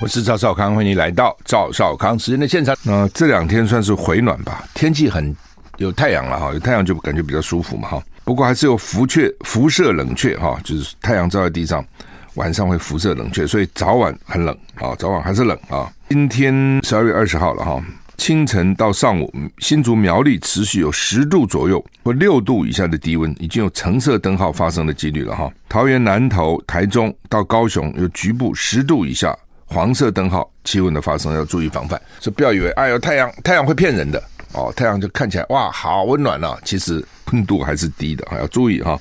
我是赵少康，欢迎来到赵少康时间的现场。那这两天算是回暖吧，天气很有太阳了哈，有太阳就感觉比较舒服嘛哈。不过还是有辐却辐射冷却哈，就是太阳照在地上，晚上会辐射冷却，所以早晚很冷啊，早晚还是冷啊。今天十二月二十号了哈，清晨到上午，新竹苗栗持续有十度左右或六度以下的低温，已经有橙色灯号发生的几率了哈。桃园南投、台中到高雄有局部十度以下。黄色灯号气温的发生要注意防范，所以不要以为哎呦太阳太阳会骗人的哦，太阳就看起来哇好温暖啊，其实温度还是低的，还要注意哈。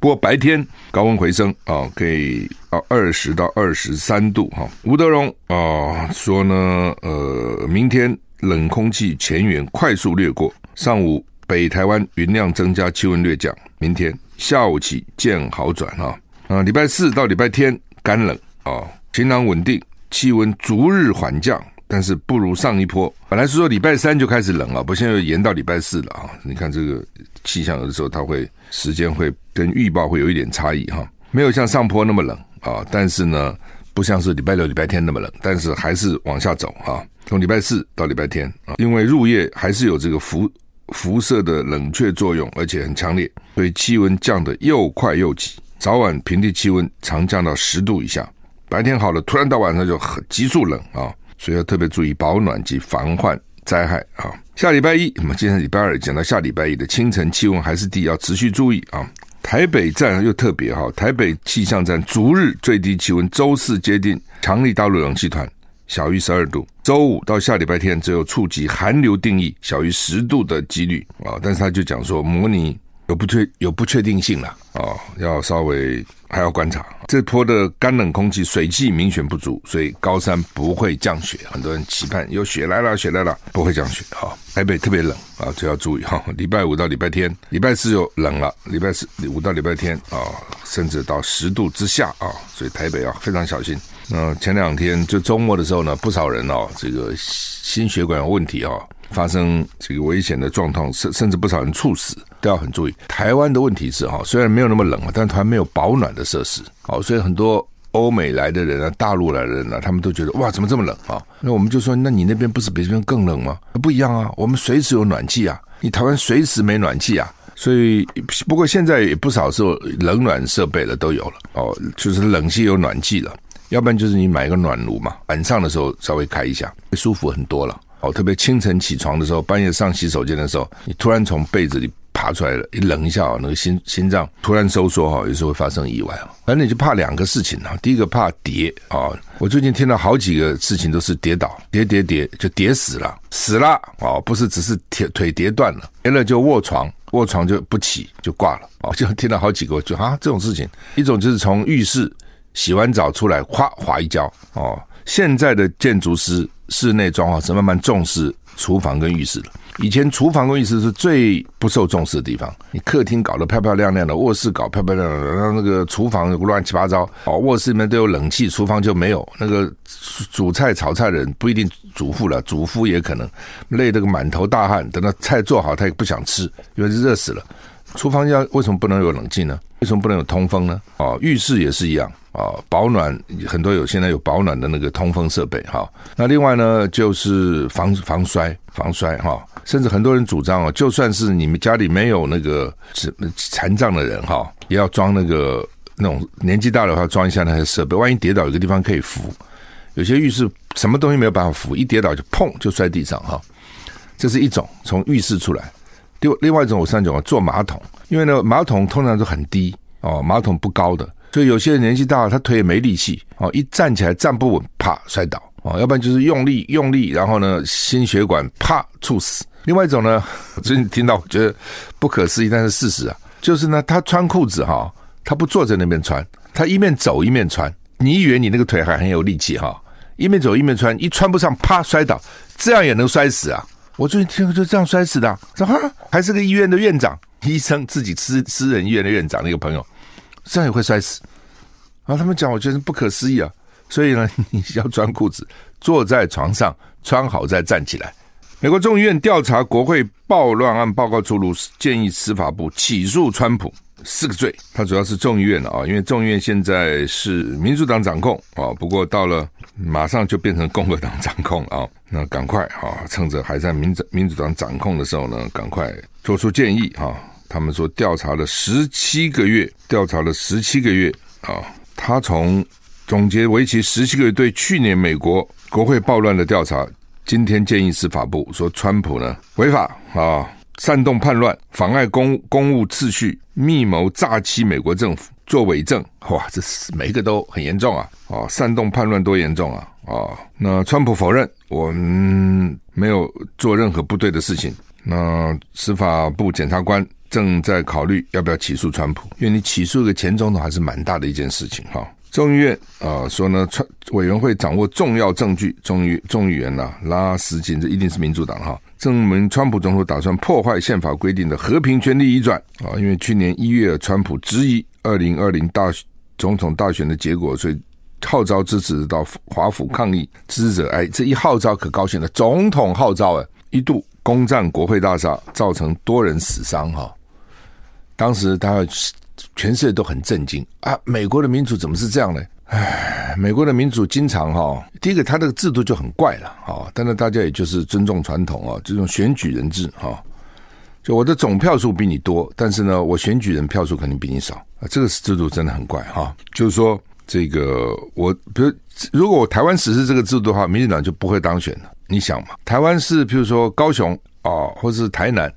不过白天高温回升啊，可以到二十到二十三度哈。吴德荣啊说呢，呃，明天冷空气前缘快速掠过，上午北台湾云量增加，气温略降，明天下午起见好转哈。啊，礼拜四到礼拜天干冷啊，晴朗稳定。气温逐日缓降，但是不如上一波。本来是说礼拜三就开始冷了，不，现在又延到礼拜四了啊！你看这个气象有的时候它会时间会跟预报会有一点差异哈，没有像上坡那么冷啊，但是呢，不像是礼拜六、礼拜天那么冷，但是还是往下走啊。从礼拜四到礼拜天啊，因为入夜还是有这个辐辐射的冷却作用，而且很强烈，所以气温降得又快又急，早晚平地气温常降到十度以下。白天好了，突然到晚上就很急速冷啊，所以要特别注意保暖及防患灾害啊。下礼拜一，我们今天礼拜二讲到下礼拜一的清晨气温还是低，要持续注意啊。台北站又特别哈，台北气象站逐日最低气温周四接近强力大陆冷气团，小于十二度；周五到下礼拜天只有触及寒流定义，小于十度的几率啊。但是他就讲说模拟。有不确有不确定性了啊、要稍微还要观察。这波的干冷空气水汽明显不足，所以高山不会降雪。很多人期盼有雪来了，雪来了，不会降雪啊、台北特别冷啊，就要注意哈。礼拜五到礼拜天，礼拜四又冷了，礼拜四五到礼拜天啊、甚至到十度之下啊、所以台北要非常小心。那前两天就周末的时候呢，不少人哦，这个心血管有问题、哦。发生这个危险的状况，甚甚至不少人猝死，都要很注意。台湾的问题是哈，虽然没有那么冷，但台湾没有保暖的设施，好，所以很多欧美来的人啊，大陆来的人啊，他们都觉得哇，怎么这么冷啊？那我们就说，那你那边不是比这边更冷吗？不一样啊，我们随时有暖气啊，你台湾随时没暖气啊。所以不过现在也不少是冷暖设备了，都有了哦，就是冷气有暖气了，要不然就是你买一个暖炉嘛，晚上的时候稍微开一下，会舒服很多了。哦，特别清晨起床的时候，半夜上洗手间的时候，你突然从被子里爬出来了，一冷一下啊，那个心心脏突然收缩哈，有时候会发生意外啊。反正你就怕两个事情啊，第一个怕跌啊，我最近听到好几个事情都是跌倒，跌跌跌就跌死了，死了哦，不是只是腿腿跌断了，跌了就卧床，卧床就不起就挂了哦，就听到好几个就啊这种事情，一种就是从浴室洗完澡出来，哗滑一跤哦。现在的建筑师室内装潢是慢慢重视厨房跟浴室了。以前厨房跟浴室是最不受重视的地方。你客厅搞得漂漂亮亮的，卧室搞漂漂亮亮的，然后那个厨房乱七八糟。哦，卧室里面都有冷气，厨房就没有。那个煮菜炒菜的人不一定主妇了，主夫也可能累得个满头大汗。等到菜做好，他也不想吃，因为热死了。厨房要为什么不能有冷气呢？为什么不能有通风呢？哦，浴室也是一样。啊，保暖很多有，现在有保暖的那个通风设备哈。那另外呢，就是防防摔防摔哈，甚至很多人主张哦，就算是你们家里没有那个残障的人哈，也要装那个那种年纪大的话装一下那些设备，万一跌倒有个地方可以扶。有些浴室什么东西没有办法扶，一跌倒就砰就摔地上哈。这是一种从浴室出来。另另外一种我上讲坐马桶，因为呢马桶通常都很低哦，马桶不高的。所以有些人年纪大了，他腿也没力气哦，一站起来站不稳，啪摔倒哦，要不然就是用力用力，然后呢心血管啪猝死。另外一种呢，我 最近听到我觉得不可思议，但是事实啊，就是呢他穿裤子哈，他不坐在那边穿，他一面走一面穿。你以为你那个腿还很有力气哈，一面走一面穿，一穿不上啪摔倒，这样也能摔死啊？我最近听就这样摔死的，说哈还是个医院的院长，医生自己私私人医院的院长那个朋友。这样也会摔死啊！他们讲，我觉得不可思议啊！所以呢，你要穿裤子，坐在床上穿好再站起来。美国众议院调查国会暴乱案报告出炉，建议司法部起诉川普四个罪，他主要是众议院的啊，因为众议院现在是民主党掌控啊，不过到了马上就变成共和党掌控啊，那赶快啊，趁着还在民主民主党掌控的时候呢，赶快做出建议哈。他们说调查了十七个月，调查了十七个月啊，他从总结为期十七个月对去年美国国会暴乱的调查，今天建议司法部说川普呢违法啊。煽动叛乱、妨碍公公务秩序、密谋诈欺美国政府、作伪证，哇，这是每一个都很严重啊！啊，煽动叛乱多严重啊！啊，那川普否认，我们没有做任何不对的事情。那司法部检察官正在考虑要不要起诉川普，因为你起诉一个前总统还是蛮大的一件事情哈。众议院啊说呢，川委员会掌握重要证据，众议众议员呐拉斯金，这一定是民主党哈。证明川普总统打算破坏宪法规定的和平权利移转啊！因为去年一月，川普质疑二零二零大总统大选的结果，所以号召支持到华府抗议支持者。哎，这一号召可高兴了，总统号召哎，一度攻占国会大厦，造成多人死伤哈。当时他全世界都很震惊啊！美国的民主怎么是这样呢？唉，美国的民主经常哈，第一个他这个制度就很怪了啊，但是大家也就是尊重传统啊，这种选举人制哈，就我的总票数比你多，但是呢，我选举人票数肯定比你少啊，这个制度真的很怪哈。就是说，这个我比如如果我台湾实施这个制度的话，民进党就不会当选了。你想嘛，台湾是比如说高雄啊，或是台南，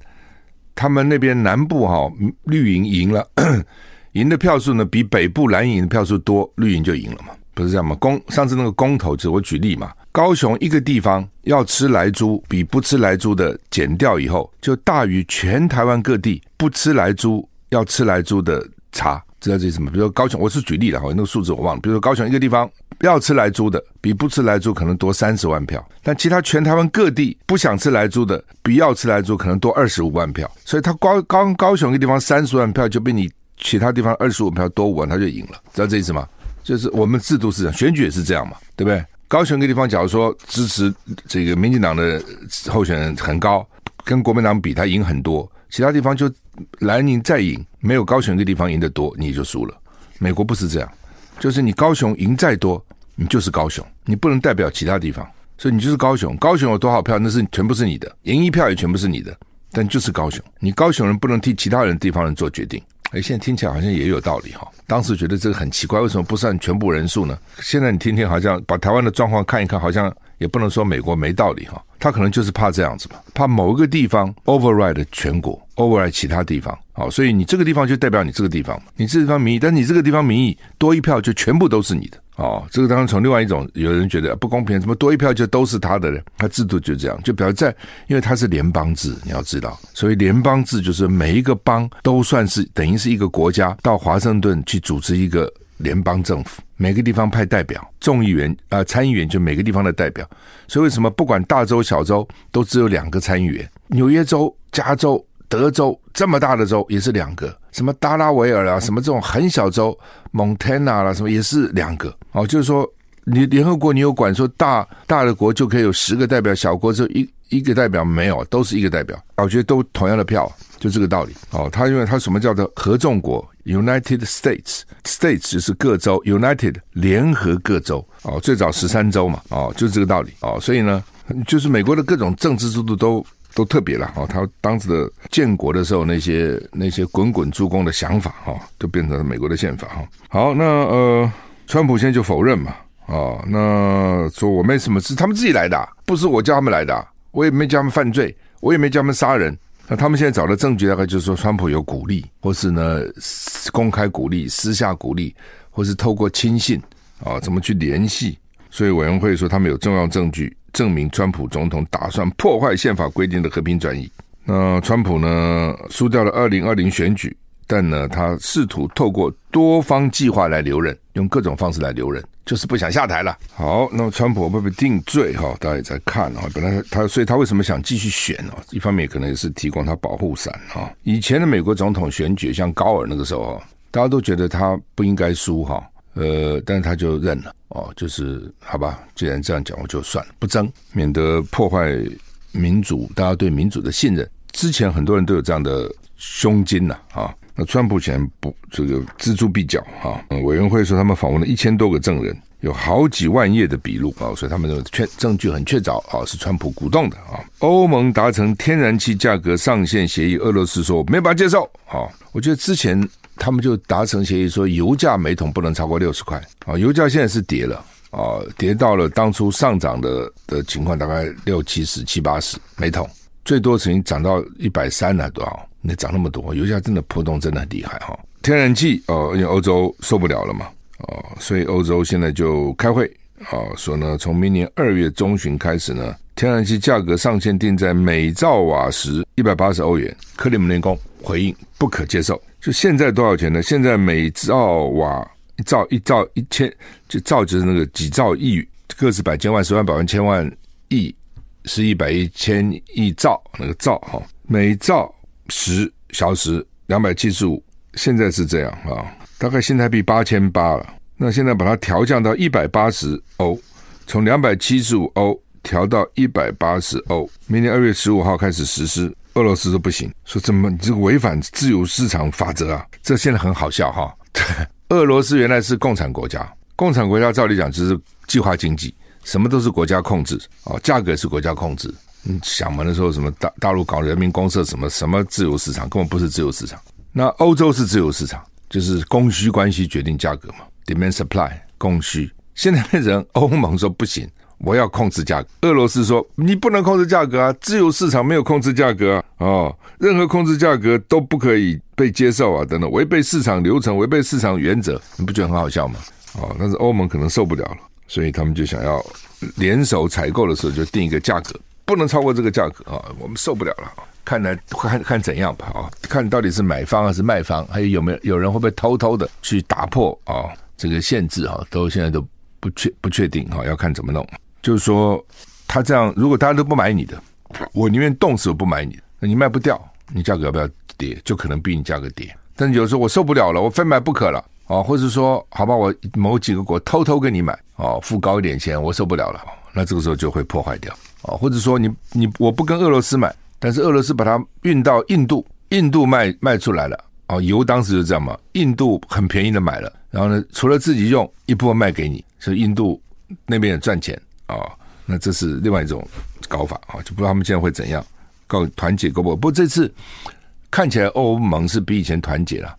他们那边南部哈绿营赢了。赢的票数呢，比北部蓝营的票数多，绿营就赢了嘛，不是这样吗？公上次那个公投，就我举例嘛，高雄一个地方要吃莱猪，比不吃莱猪的减掉以后，就大于全台湾各地不吃莱猪要吃莱猪的差，知道这是什么？比如说高雄，我是举例了哈，那个数字我忘了。比如说高雄一个地方要吃来租的，比不吃来租可能多三十万票，但其他全台湾各地不想吃来租的，比要吃来租可能多二十五万票，所以他高高高雄一个地方三十万票就被你。其他地方二十五票多五万，他就赢了，知道这意思吗？就是我们制度是这样，选举也是这样嘛，对不对？高雄一个地方，假如说支持这个民进党的候选人很高，跟国民党比，他赢很多，其他地方就蓝营再赢，没有高雄一个地方赢得多，你就输了。美国不是这样，就是你高雄赢再多，你就是高雄，你不能代表其他地方，所以你就是高雄。高雄有多少票，那是全部是你的，赢一票也全部是你的，但就是高雄，你高雄人不能替其他人地方人做决定。哎，现在听起来好像也有道理哈。当时觉得这个很奇怪，为什么不算全部人数呢？现在你听听，好像把台湾的状况看一看，好像也不能说美国没道理哈。他可能就是怕这样子嘛，怕某一个地方 override 全国 over 其他地方。好，所以你这个地方就代表你这个地方，你这地方民意，但你这个地方民意多一票就全部都是你的。哦，这个当然从另外一种，有人觉得不公平，怎么多一票就都是他的人？他制度就这样，就表示在，因为他是联邦制，你要知道，所以联邦制就是每一个邦都算是等于是一个国家，到华盛顿去组织一个联邦政府，每个地方派代表，众议员啊、参议员就每个地方的代表，所以为什么不管大州小州都只有两个参议员？纽约州、加州。德州这么大的州也是两个，什么达拉维尔啦，什么这种很小州，蒙特纳啦，什么也是两个。哦，就是说，你联合国你有管说大大的国就可以有十个代表，小国就一一个代表没有，都是一个代表。我觉得都同样的票，就这个道理。哦，他因为他什么叫做合众国 （United States），States 就是各州，United 联合各州。哦，最早十三州嘛。哦，就是这个道理。哦，所以呢，就是美国的各种政治制度都。都特别了哈，他当时的建国的时候，那些那些滚滚诸公的想法哈，就变成了美国的宪法哈。好，那呃，川普现在就否认嘛，啊，那说我没什么事，他们自己来的，不是我叫他们来的，我也没叫他们犯罪，我也没叫他们杀人。那他们现在找的证据大概就是说，川普有鼓励，或是呢公开鼓励、私下鼓励，或是透过亲信啊，怎么去联系？所以委员会说他们有重要证据。证明川普总统打算破坏宪法规定的和平转移。那川普呢，输掉了二零二零选举，但呢，他试图透过多方计划来留任，用各种方式来留任，就是不想下台了。好，那么川普会不会定罪？哈，大家也在看啊。本来他，所以他为什么想继续选呢？一方面可能也是提供他保护伞啊。以前的美国总统选举，像高尔那个时候，大家都觉得他不应该输哈。呃，但是他就认了哦，就是好吧，既然这样讲，我就算了，不争，免得破坏民主，大家对民主的信任。之前很多人都有这样的胸襟呐，啊，那川普显然不这个锱铢必较哈。委员会说他们访问了一千多个证人，有好几万页的笔录啊，所以他们认为确证据很确凿啊，是川普鼓动的啊。欧盟达成天然气价格上限协议，俄罗斯说没办法接受啊。我觉得之前他们就达成协议说油价每桶不能超过六十块啊，油价现在是跌了。啊，跌到了当初上涨的的情况，大概六七十、七八十每桶，最多曾经涨到一百三了多少？那涨那么多，油价真的波动真的很厉害哈。天然气哦，因为欧洲受不了了嘛，哦，所以欧洲现在就开会啊，说呢，从明年二月中旬开始呢，天然气价格上限定在每兆瓦时一百八十欧元。克里姆林宫回应不可接受，就现在多少钱呢？现在每兆瓦。一兆一兆一千，就兆就是那个几兆亿，个是百千万十万百万千万亿，十亿百亿千亿兆那个兆哈，每兆十小时两百七十五，现在是这样啊，大概新台币八千八了。那现在把它调降到一百八十欧，从两百七十五欧调到一百八十欧，明年二月十五号开始实施。俄罗斯说不行，说怎么你这个违反自由市场法则啊？这现在很好笑哈。俄罗斯原来是共产国家，共产国家照理讲就是计划经济，什么都是国家控制哦，价格是国家控制。你想嘛，那时候什么大大陆搞人民公社，什么什么自由市场，根本不是自由市场。那欧洲是自由市场，就是供需关系决定价格嘛，demand supply 供需。现在的人欧盟说不行。我要控制价格。俄罗斯说：“你不能控制价格啊，自由市场没有控制价格啊，哦，任何控制价格都不可以被接受啊，等等，违背市场流程，违背市场原则，你不觉得很好笑吗？哦，但是欧盟可能受不了了，所以他们就想要联手采购的时候就定一个价格，不能超过这个价格啊，我们受不了了。看来看看怎样吧，啊，看到底是买方还是卖方，还有有没有有人会不会偷偷的去打破啊这个限制哈，都现在都不确不确定哈，要看怎么弄。”就是说，他这样，如果大家都不买你的，我宁愿冻死我不买你。那你卖不掉，你价格要不要跌？就可能逼你价格跌。但有时候我受不了了，我非买不可了哦，或者说，好吧，我某几个国偷偷跟你买哦，付高一点钱，我受不了了，那这个时候就会破坏掉哦。或者说，你你我不跟俄罗斯买，但是俄罗斯把它运到印度，印度卖卖出来了哦，油当时就这样嘛，印度很便宜的买了，然后呢，除了自己用，一部分卖给你，所以印度那边也赚钱。啊、那这是另外一种搞法啊，就不知道他们现在会怎样搞团结够不够？不过这次看起来欧盟是比以前团结了，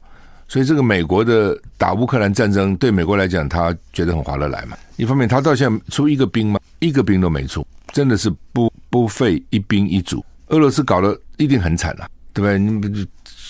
所以这个美国的打乌克兰战争对美国来讲，他觉得很划得来嘛。一方面，他到现在出一个兵吗？一个兵都没出，真的是不不费一兵一卒。俄罗斯搞得一定很惨了，对不对？你不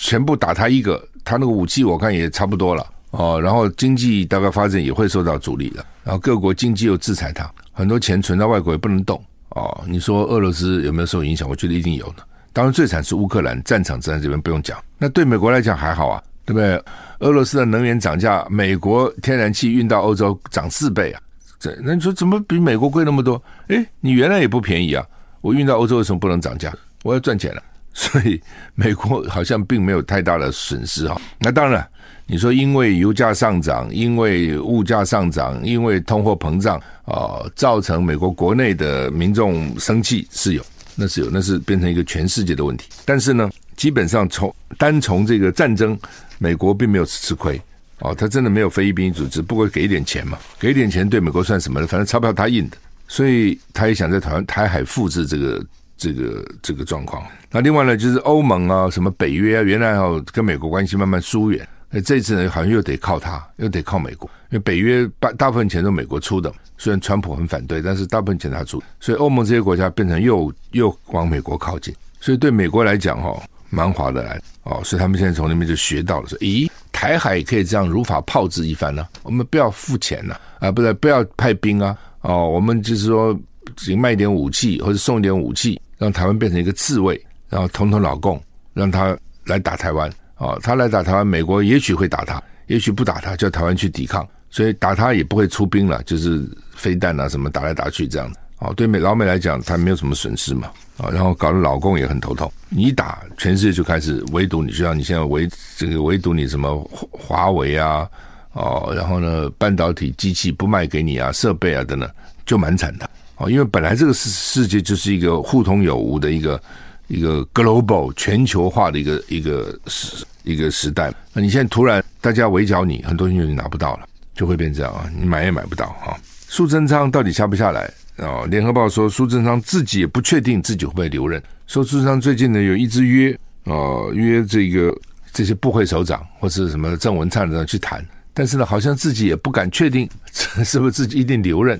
全部打他一个，他那个武器我看也差不多了哦，然后经济大概发展也会受到阻力的，然后各国经济又制裁他。很多钱存在外国也不能动哦。你说俄罗斯有没有受影响？我觉得一定有的。当然最惨是乌克兰战场在这边不用讲。那对美国来讲还好啊，对不对？俄罗斯的能源涨价，美国天然气运到欧洲涨四倍啊！这那你说怎么比美国贵那么多？诶，你原来也不便宜啊，我运到欧洲为什么不能涨价？我要赚钱了。所以美国好像并没有太大的损失哈。那当然。你说因为油价上涨，因为物价上涨，因为通货膨胀啊，造成美国国内的民众生气是有，那是有，那是变成一个全世界的问题。但是呢，基本上从单从这个战争，美国并没有吃亏哦，他真的没有非一兵组织，不过给一点钱嘛，给一点钱对美国算什么呢？反正钞票他印的，所以他也想在台湾台海复制这个这个这个状况。那另外呢，就是欧盟啊，什么北约啊，原来哦跟美国关系慢慢疏远。那，这次呢，好像又得靠他，又得靠美国，因为北约大大部分钱都美国出的，虽然川普很反对，但是大部分钱他出，所以欧盟这些国家变成又又往美国靠近，所以对美国来讲哦，蛮划得来哦，所以他们现在从那边就学到了说，咦，台海也可以这样如法炮制一番呢、我们不要付钱呐、啊，啊，不是不要派兵啊，哦，我们就是说，只卖一点武器或者送一点武器，让台湾变成一个刺猬，然后统统老共，让他来打台湾。哦，他来打台湾，美国也许会打他，也许不打他，叫台湾去抵抗，所以打他也不会出兵了，就是飞弹啊什么打来打去这样子。哦，对美老美来讲，他没有什么损失嘛。啊，然后搞得老共也很头痛，你打，全世界就开始围堵你，就像你现在围这个围堵你什么华为啊，哦，然后呢，半导体机器不卖给你啊，设备啊等等，就蛮惨的。哦，因为本来这个世世界就是一个互通有无的一个。一个 global 全球化的一个一个时一个时代。那你现在突然大家围剿你，很多东西你拿不到了，就会变这样啊，你买也买不到啊。苏贞昌到底下不下来啊？联合报说苏贞昌自己也不确定自己会不会留任。说苏贞昌最近呢有一直约啊约这个这些部会首长或是什么郑文灿的去谈，但是呢好像自己也不敢确定 是不是自己一定留任。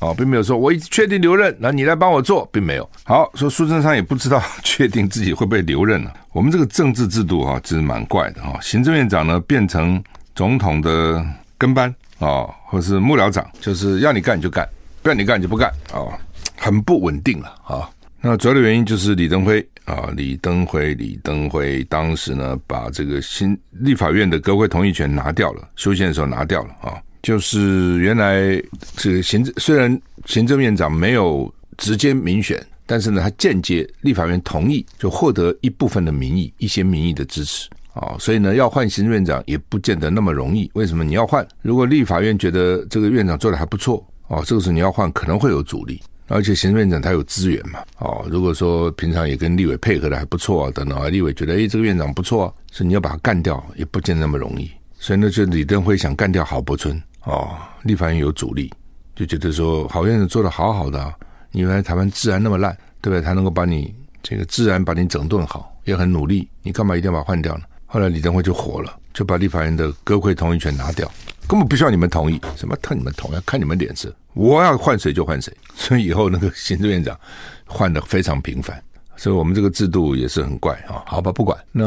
哦，并没有说我已确定留任，那你来帮我做，并没有。好，说苏贞昌也不知道确定自己会不会留任了。我们这个政治制度哈，真是蛮怪的哈。行政院长呢变成总统的跟班啊，或是幕僚长，就是要你干你就干，不要你干你就不干啊，很不稳定了啊。那主要的原因就是李登辉啊，李登辉，李登辉当时呢把这个新立法院的国会同意权拿掉了，修宪的时候拿掉了啊。就是原来这个行政虽然行政院长没有直接民选，但是呢，他间接立法院同意，就获得一部分的民意，一些民意的支持啊。所以呢，要换行政院长也不见得那么容易。为什么你要换？如果立法院觉得这个院长做的还不错哦，这个时候你要换可能会有阻力，而且行政院长他有资源嘛哦。如果说平常也跟立委配合的还不错啊，等等啊，立委觉得诶这个院长不错啊，所以你要把他干掉也不见得那么容易。所以呢，就李登辉想干掉郝柏村。哦，立法院有阻力，就觉得说郝院长做得好好的，啊，你原来台湾治安那么烂，对不对？他能够把你这个治安把你整顿好，也很努力，你干嘛一定要把他换掉呢？后来李登辉就火了，就把立法院的阁揆同意权拿掉，根本不需要你们同意，什么看你们同意，看你们脸色，我要换谁就换谁。所以以后那个行政院长换得非常频繁，所以我们这个制度也是很怪啊。好吧，不管那，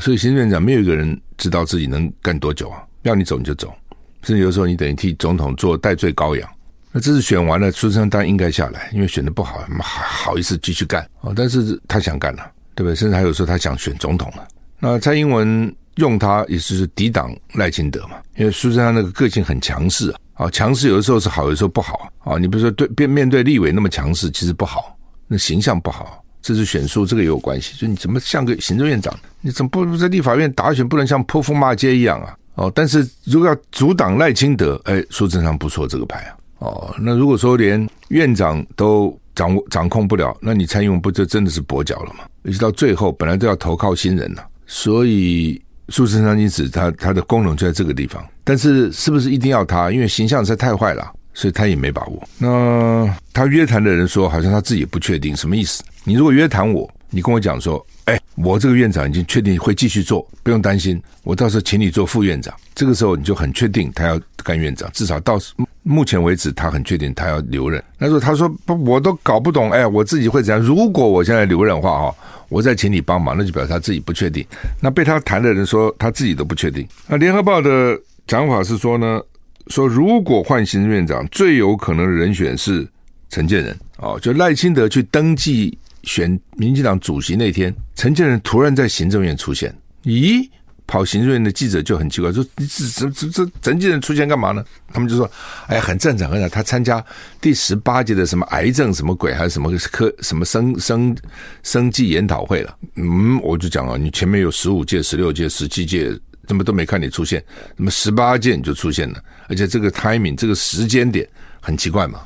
所以行政院长没有一个人知道自己能干多久啊，要你走你就走。甚至有时候你等于替总统做代罪羔羊，那这次选完了，苏贞昌应该下来，因为选的不好，好好意思继续干哦。但是他想干了，对不对？甚至还有说他想选总统了。那蔡英文用他也是抵挡赖清德嘛，因为苏贞昌那个个性很强势啊，强势有的时候是好，有的时候不好啊。你比如说对面面对立委那么强势，其实不好，那形象不好。这是选书，这个也有关系。就你怎么像个行政院长，你怎么不在立法院打选，不能像泼妇骂街一样啊？哦，但是如果要阻挡赖清德，哎，苏贞昌不错这个牌啊。哦，那如果说连院长都掌握掌控不了，那你蔡英文不就真的是跛脚了吗？一直到最后，本来都要投靠新人了，所以苏贞昌因此他他的功能就在这个地方。但是是不是一定要他？因为形象实在太坏了，所以他也没把握。那他约谈的人说，好像他自己不确定什么意思。你如果约谈我，你跟我讲说。哎，我这个院长已经确定会继续做，不用担心。我到时候请你做副院长，这个时候你就很确定他要干院长，至少到目前为止他很确定他要留任。那时候他说不，我都搞不懂，哎，我自己会怎样？如果我现在留任的话，哈，我再请你帮忙，那就表示他自己不确定。那被他谈的人说他自己都不确定。那联合报的讲法是说呢，说如果换行政院长，最有可能的人选是陈建仁，哦，就赖清德去登记。选民进党主席那天，陈建仁突然在行政院出现。咦，跑行政院的记者就很奇怪，说：“你这这这陈建仁出现干嘛呢？”他们就说：“哎呀，很正常，很正常。他参加第十八届的什么癌症什么鬼，还是什么科什么生生生计研讨会了。”嗯，我就讲啊，你前面有十五届、十六届、十七届，怎么都没看你出现，怎么十八届你就出现了？而且这个 timing 这个时间点很奇怪嘛。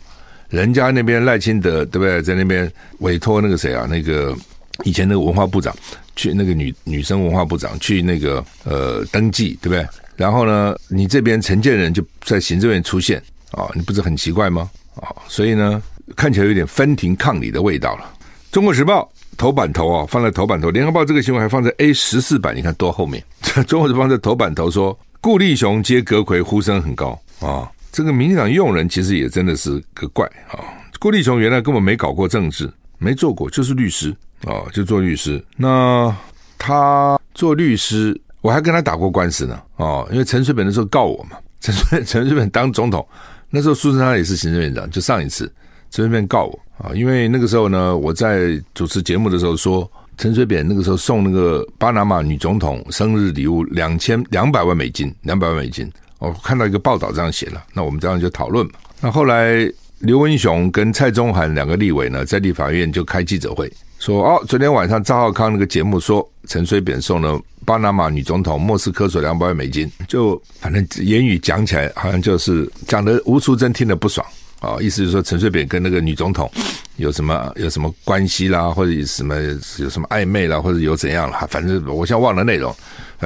人家那边赖清德对不对？在那边委托那个谁啊？那个以前那个文化部长去那个女女生文化部长去那个呃登记对不对？然后呢，你这边陈建仁就在行政院出现啊，你不是很奇怪吗？啊，所以呢，看起来有点分庭抗礼的味道了。中国时报头版头啊，放在头版头；联合报这个新闻还放在 A 十四版，你看多后面。中国时报在头版头说，顾立雄接阁魁呼声很高啊。这个民进党用人其实也真的是个怪啊！郭立雄原来根本没搞过政治，没做过，就是律师啊，就做律师。那他做律师，我还跟他打过官司呢啊！因为陈水扁那时候告我嘛，陈水陈水扁当总统，那时候苏贞昌也是行政院长，就上一次陈水扁告我啊，因为那个时候呢，我在主持节目的时候说，陈水扁那个时候送那个巴拿马女总统生日礼物两千两百万美金，两百万美金。我看到一个报道这样写了，那我们这样就讨论嘛。那后来刘文雄跟蔡中涵两个立委呢，在立法院就开记者会，说哦，昨天晚上赵浩康那个节目说陈水扁送了巴拿马女总统莫斯科索两百万美金，就反正言语讲起来好像就是讲的吴淑珍听得不爽啊，意思就是说陈水扁跟那个女总统有什么有什么关系啦，或者什么有什么暧昧啦，或者有怎样啦，反正我现在忘了内容，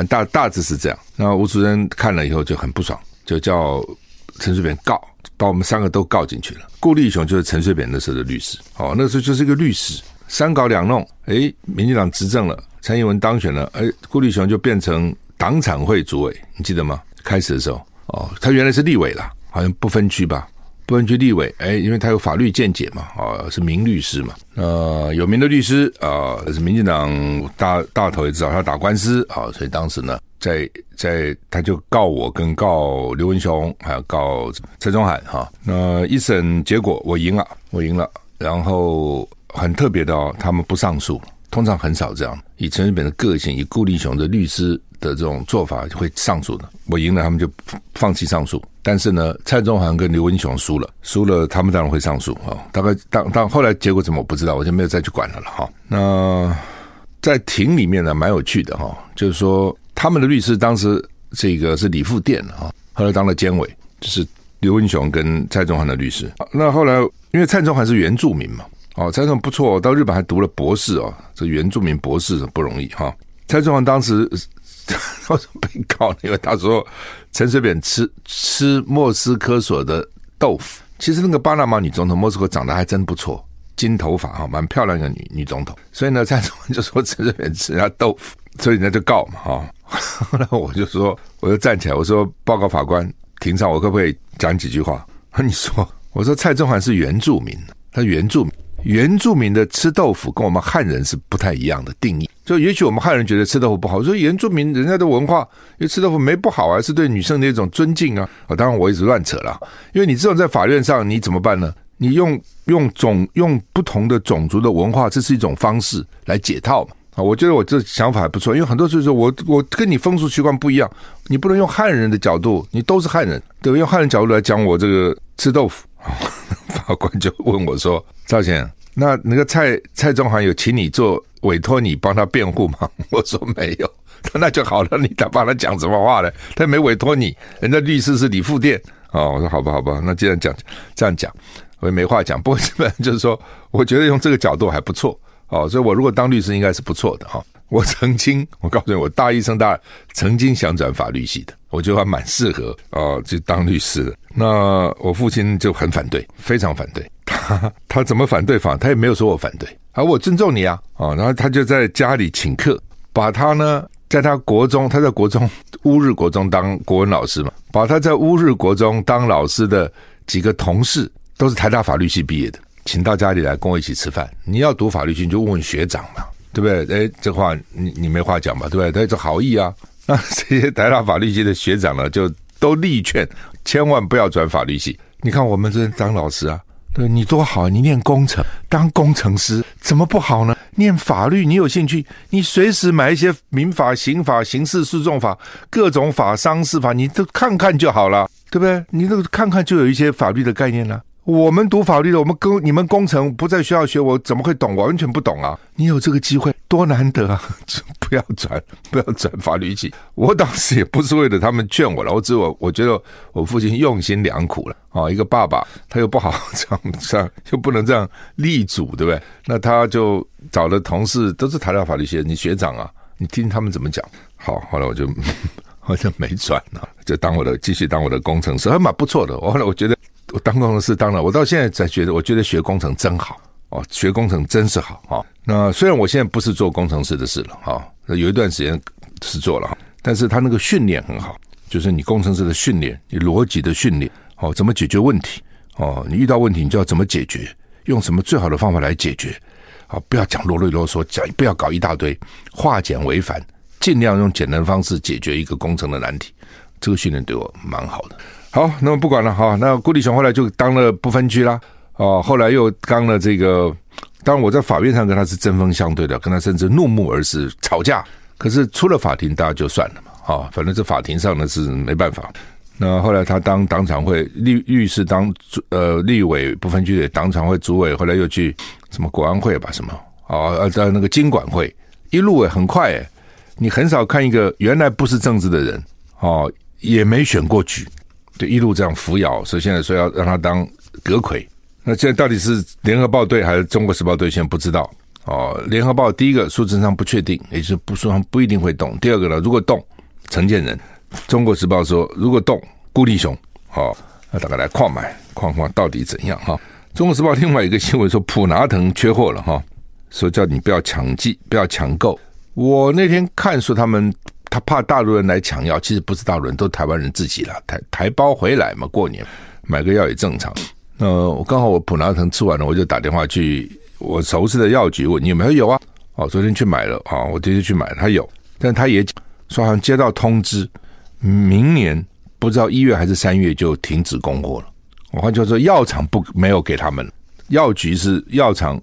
大大致是这样。那吴主任看了以后就很不爽，就叫陈水扁告，把我们三个都告进去了。顾立雄就是陈水扁那时候的律师，哦，那时候就是一个律师，三搞两弄，诶，民进党执政了，蔡英文当选了，诶，顾立雄就变成党产会主委，你记得吗？开始的时候，哦，他原来是立委啦，好像不分区吧。不能去立委，哎，因为他有法律见解嘛，啊，是名律师嘛，呃，有名的律师啊，是民进党大大头也知道他打官司啊，所以当时呢，在在他就告我跟告刘文雄，还有告蔡中海哈，那一审结果我赢了，我赢了，然后很特别的哦，他们不上诉，通常很少这样，以陈水扁的个性，以顾立雄的律师的这种做法会上诉的，我赢了，他们就放弃上诉。但是呢，蔡宗涵跟刘文雄输了，输了，他们当然会上诉啊。大概当当后来结果怎么我不知道，我就没有再去管了了哈。那在庭里面呢，蛮有趣的哈，就是说他们的律师当时这个是李富店啊，后来当了监委，就是刘文雄跟蔡宗涵的律师。那后来因为蔡宗涵是原住民嘛，哦，蔡宗不错，到日本还读了博士哦，这原住民博士不容易哈。蔡宗涵当时。为什么被告？因为他说陈水扁吃吃莫斯科所的豆腐。其实那个巴拿马女总统莫斯科长得还真不错，金头发哈，蛮漂亮的女女总统。所以呢，蔡总统就说陈水扁吃人家豆腐，所以人家就告嘛哈。后来我就说，我就站起来，我说报告法官，庭上我可不可以讲几句话？你说，我说蔡中涵是原住民，他原住民。原住民的吃豆腐跟我们汉人是不太一样的定义，就也许我们汉人觉得吃豆腐不好，说原住民人家的文化，因为吃豆腐没不好啊，是对女生的一种尊敬啊。啊，当然我一直乱扯了，因为你这种在法院上你怎么办呢？你用用种用不同的种族的文化，这是一种方式来解套嘛。啊，我觉得我这想法还不错，因为很多时候我我跟你风俗习惯不一样，你不能用汉人的角度，你都是汉人，对吧？用汉人角度来讲我这个吃豆腐。法官就问我说：“赵先生，那那个蔡蔡中华有请你做委托你帮他辩护吗？” 我说：“没有。”他那就好了，你他帮他讲什么话呢？他没委托你，人家律师是李富店哦。我说：“好吧，好吧，那既然讲这样讲，我也没话讲。不过基本上就是说，我觉得用这个角度还不错哦。所以我如果当律师，应该是不错的哈。我曾经，我告诉你，我大一升大二，曾经想转法律系的。”我觉得还蛮适合啊，就当律师的。那我父亲就很反对，非常反对。他他怎么反对法？他也没有说我反对，而我尊重你啊啊！然后他就在家里请客，把他呢，在他国中，他在国中乌日国中当国文老师嘛，把他在乌日国中当老师的几个同事，都是台大法律系毕业的，请到家里来跟我一起吃饭。你要读法律系，你就问问学长嘛，对不对？哎，这话你你没话讲吧？对不对？他这好意啊。那 这些台大法律系的学长呢，就都力劝，千万不要转法律系。你看我们这当老师啊，对你多好，你念工程当工程师怎么不好呢？念法律你有兴趣，你随时买一些民法、刑法、刑事诉讼法、各种法、商事法，你都看看就好了，对不对？你都看看就有一些法律的概念了。我们读法律的，我们工你们工程不在学校学，我怎么会懂？我完全不懂啊！你有这个机会，多难得啊！不要转，不要转法律系。我当时也不是为了他们劝我了，我只我我觉得我父亲用心良苦了啊！一个爸爸他又不好这样这样，又不能这样立主，对不对？那他就找了同事，都是台大法律系，你学长啊，你听他们怎么讲。好，后来我就 好像没转了，就当我的继续当我的工程师，还蛮不错的。后来我觉得。我当工程师当了，我到现在才觉得，我觉得学工程真好哦，学工程真是好哦。那虽然我现在不是做工程师的事了哈，有一段时间是做了，但是他那个训练很好，就是你工程师的训练，你逻辑的训练，哦，怎么解决问题哦，你遇到问题你就要怎么解决，用什么最好的方法来解决啊，不要讲啰里啰嗦，讲不要搞一大堆，化简为繁，尽量用简单的方式解决一个工程的难题，这个训练对我蛮好的。好，那么不管了哈。那顾立雄后来就当了不分区啦，哦，后来又当了这个。当我在法院上跟他是针锋相对的，跟他甚至怒目而视，吵架。可是出了法庭，大家就算了嘛，啊，反正这法庭上呢是没办法。那后来他当党产会律律师当呃立委不分区的党产会主委，后来又去什么国安会吧什么啊，在那个经管会一路诶很快诶，你很少看一个原来不是政治的人哦，也没选过举。就，一路这样扶摇，所以现在说要让他当阁魁，那现在到底是联合报对还是中国时报对？现在不知道哦。联合报第一个数字上不确定，也就是不说不一定会动。第二个呢，如果动，承建人。中国时报说，如果动，顾立雄。好、哦，那大概来矿买矿矿到底怎样哈？中国时报另外一个新闻说，普拿藤缺货了哈，说叫你不要抢记，不要抢购。我那天看说他们他怕大陆人来抢药，其实不是大陆人，都是台湾人自己了。台台胞回来嘛，过年买个药也正常。那我刚好我普拿疼吃完了，我就打电话去我熟悉的药局问你有没有有啊？哦，昨天去买了啊，我今天去买，他有，但他也说好像接到通知，明年不知道一月还是三月就停止供货了。我换句话说，药厂不没有给他们，药局是药厂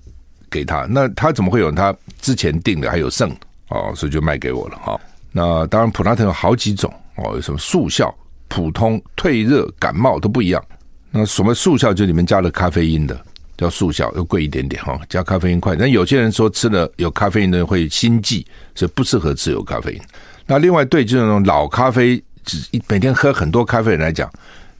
给他，那他怎么会有他之前订的还有剩？哦，所以就卖给我了哈。那当然，普拿疼有好几种哦，有什么速效、普通、退热、感冒都不一样。那什么速效就里面加了咖啡因的，叫速效，又贵一点点哈，加咖啡因快。但有些人说吃了有咖啡因的会心悸，所以不适合吃有咖啡因。那另外对这种老咖啡，每天喝很多咖啡人来讲，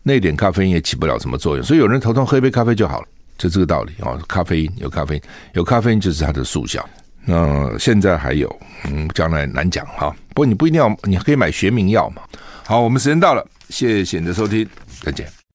那点咖啡因也起不了什么作用。所以有人头痛喝一杯咖啡就好了，就这个道理啊。咖啡因有咖啡因，有咖啡因就是它的速效。那现在还有，嗯，将来难讲哈。不过你不一定要，你可以买学名药嘛。好，我们时间到了，谢谢你的收听，再见。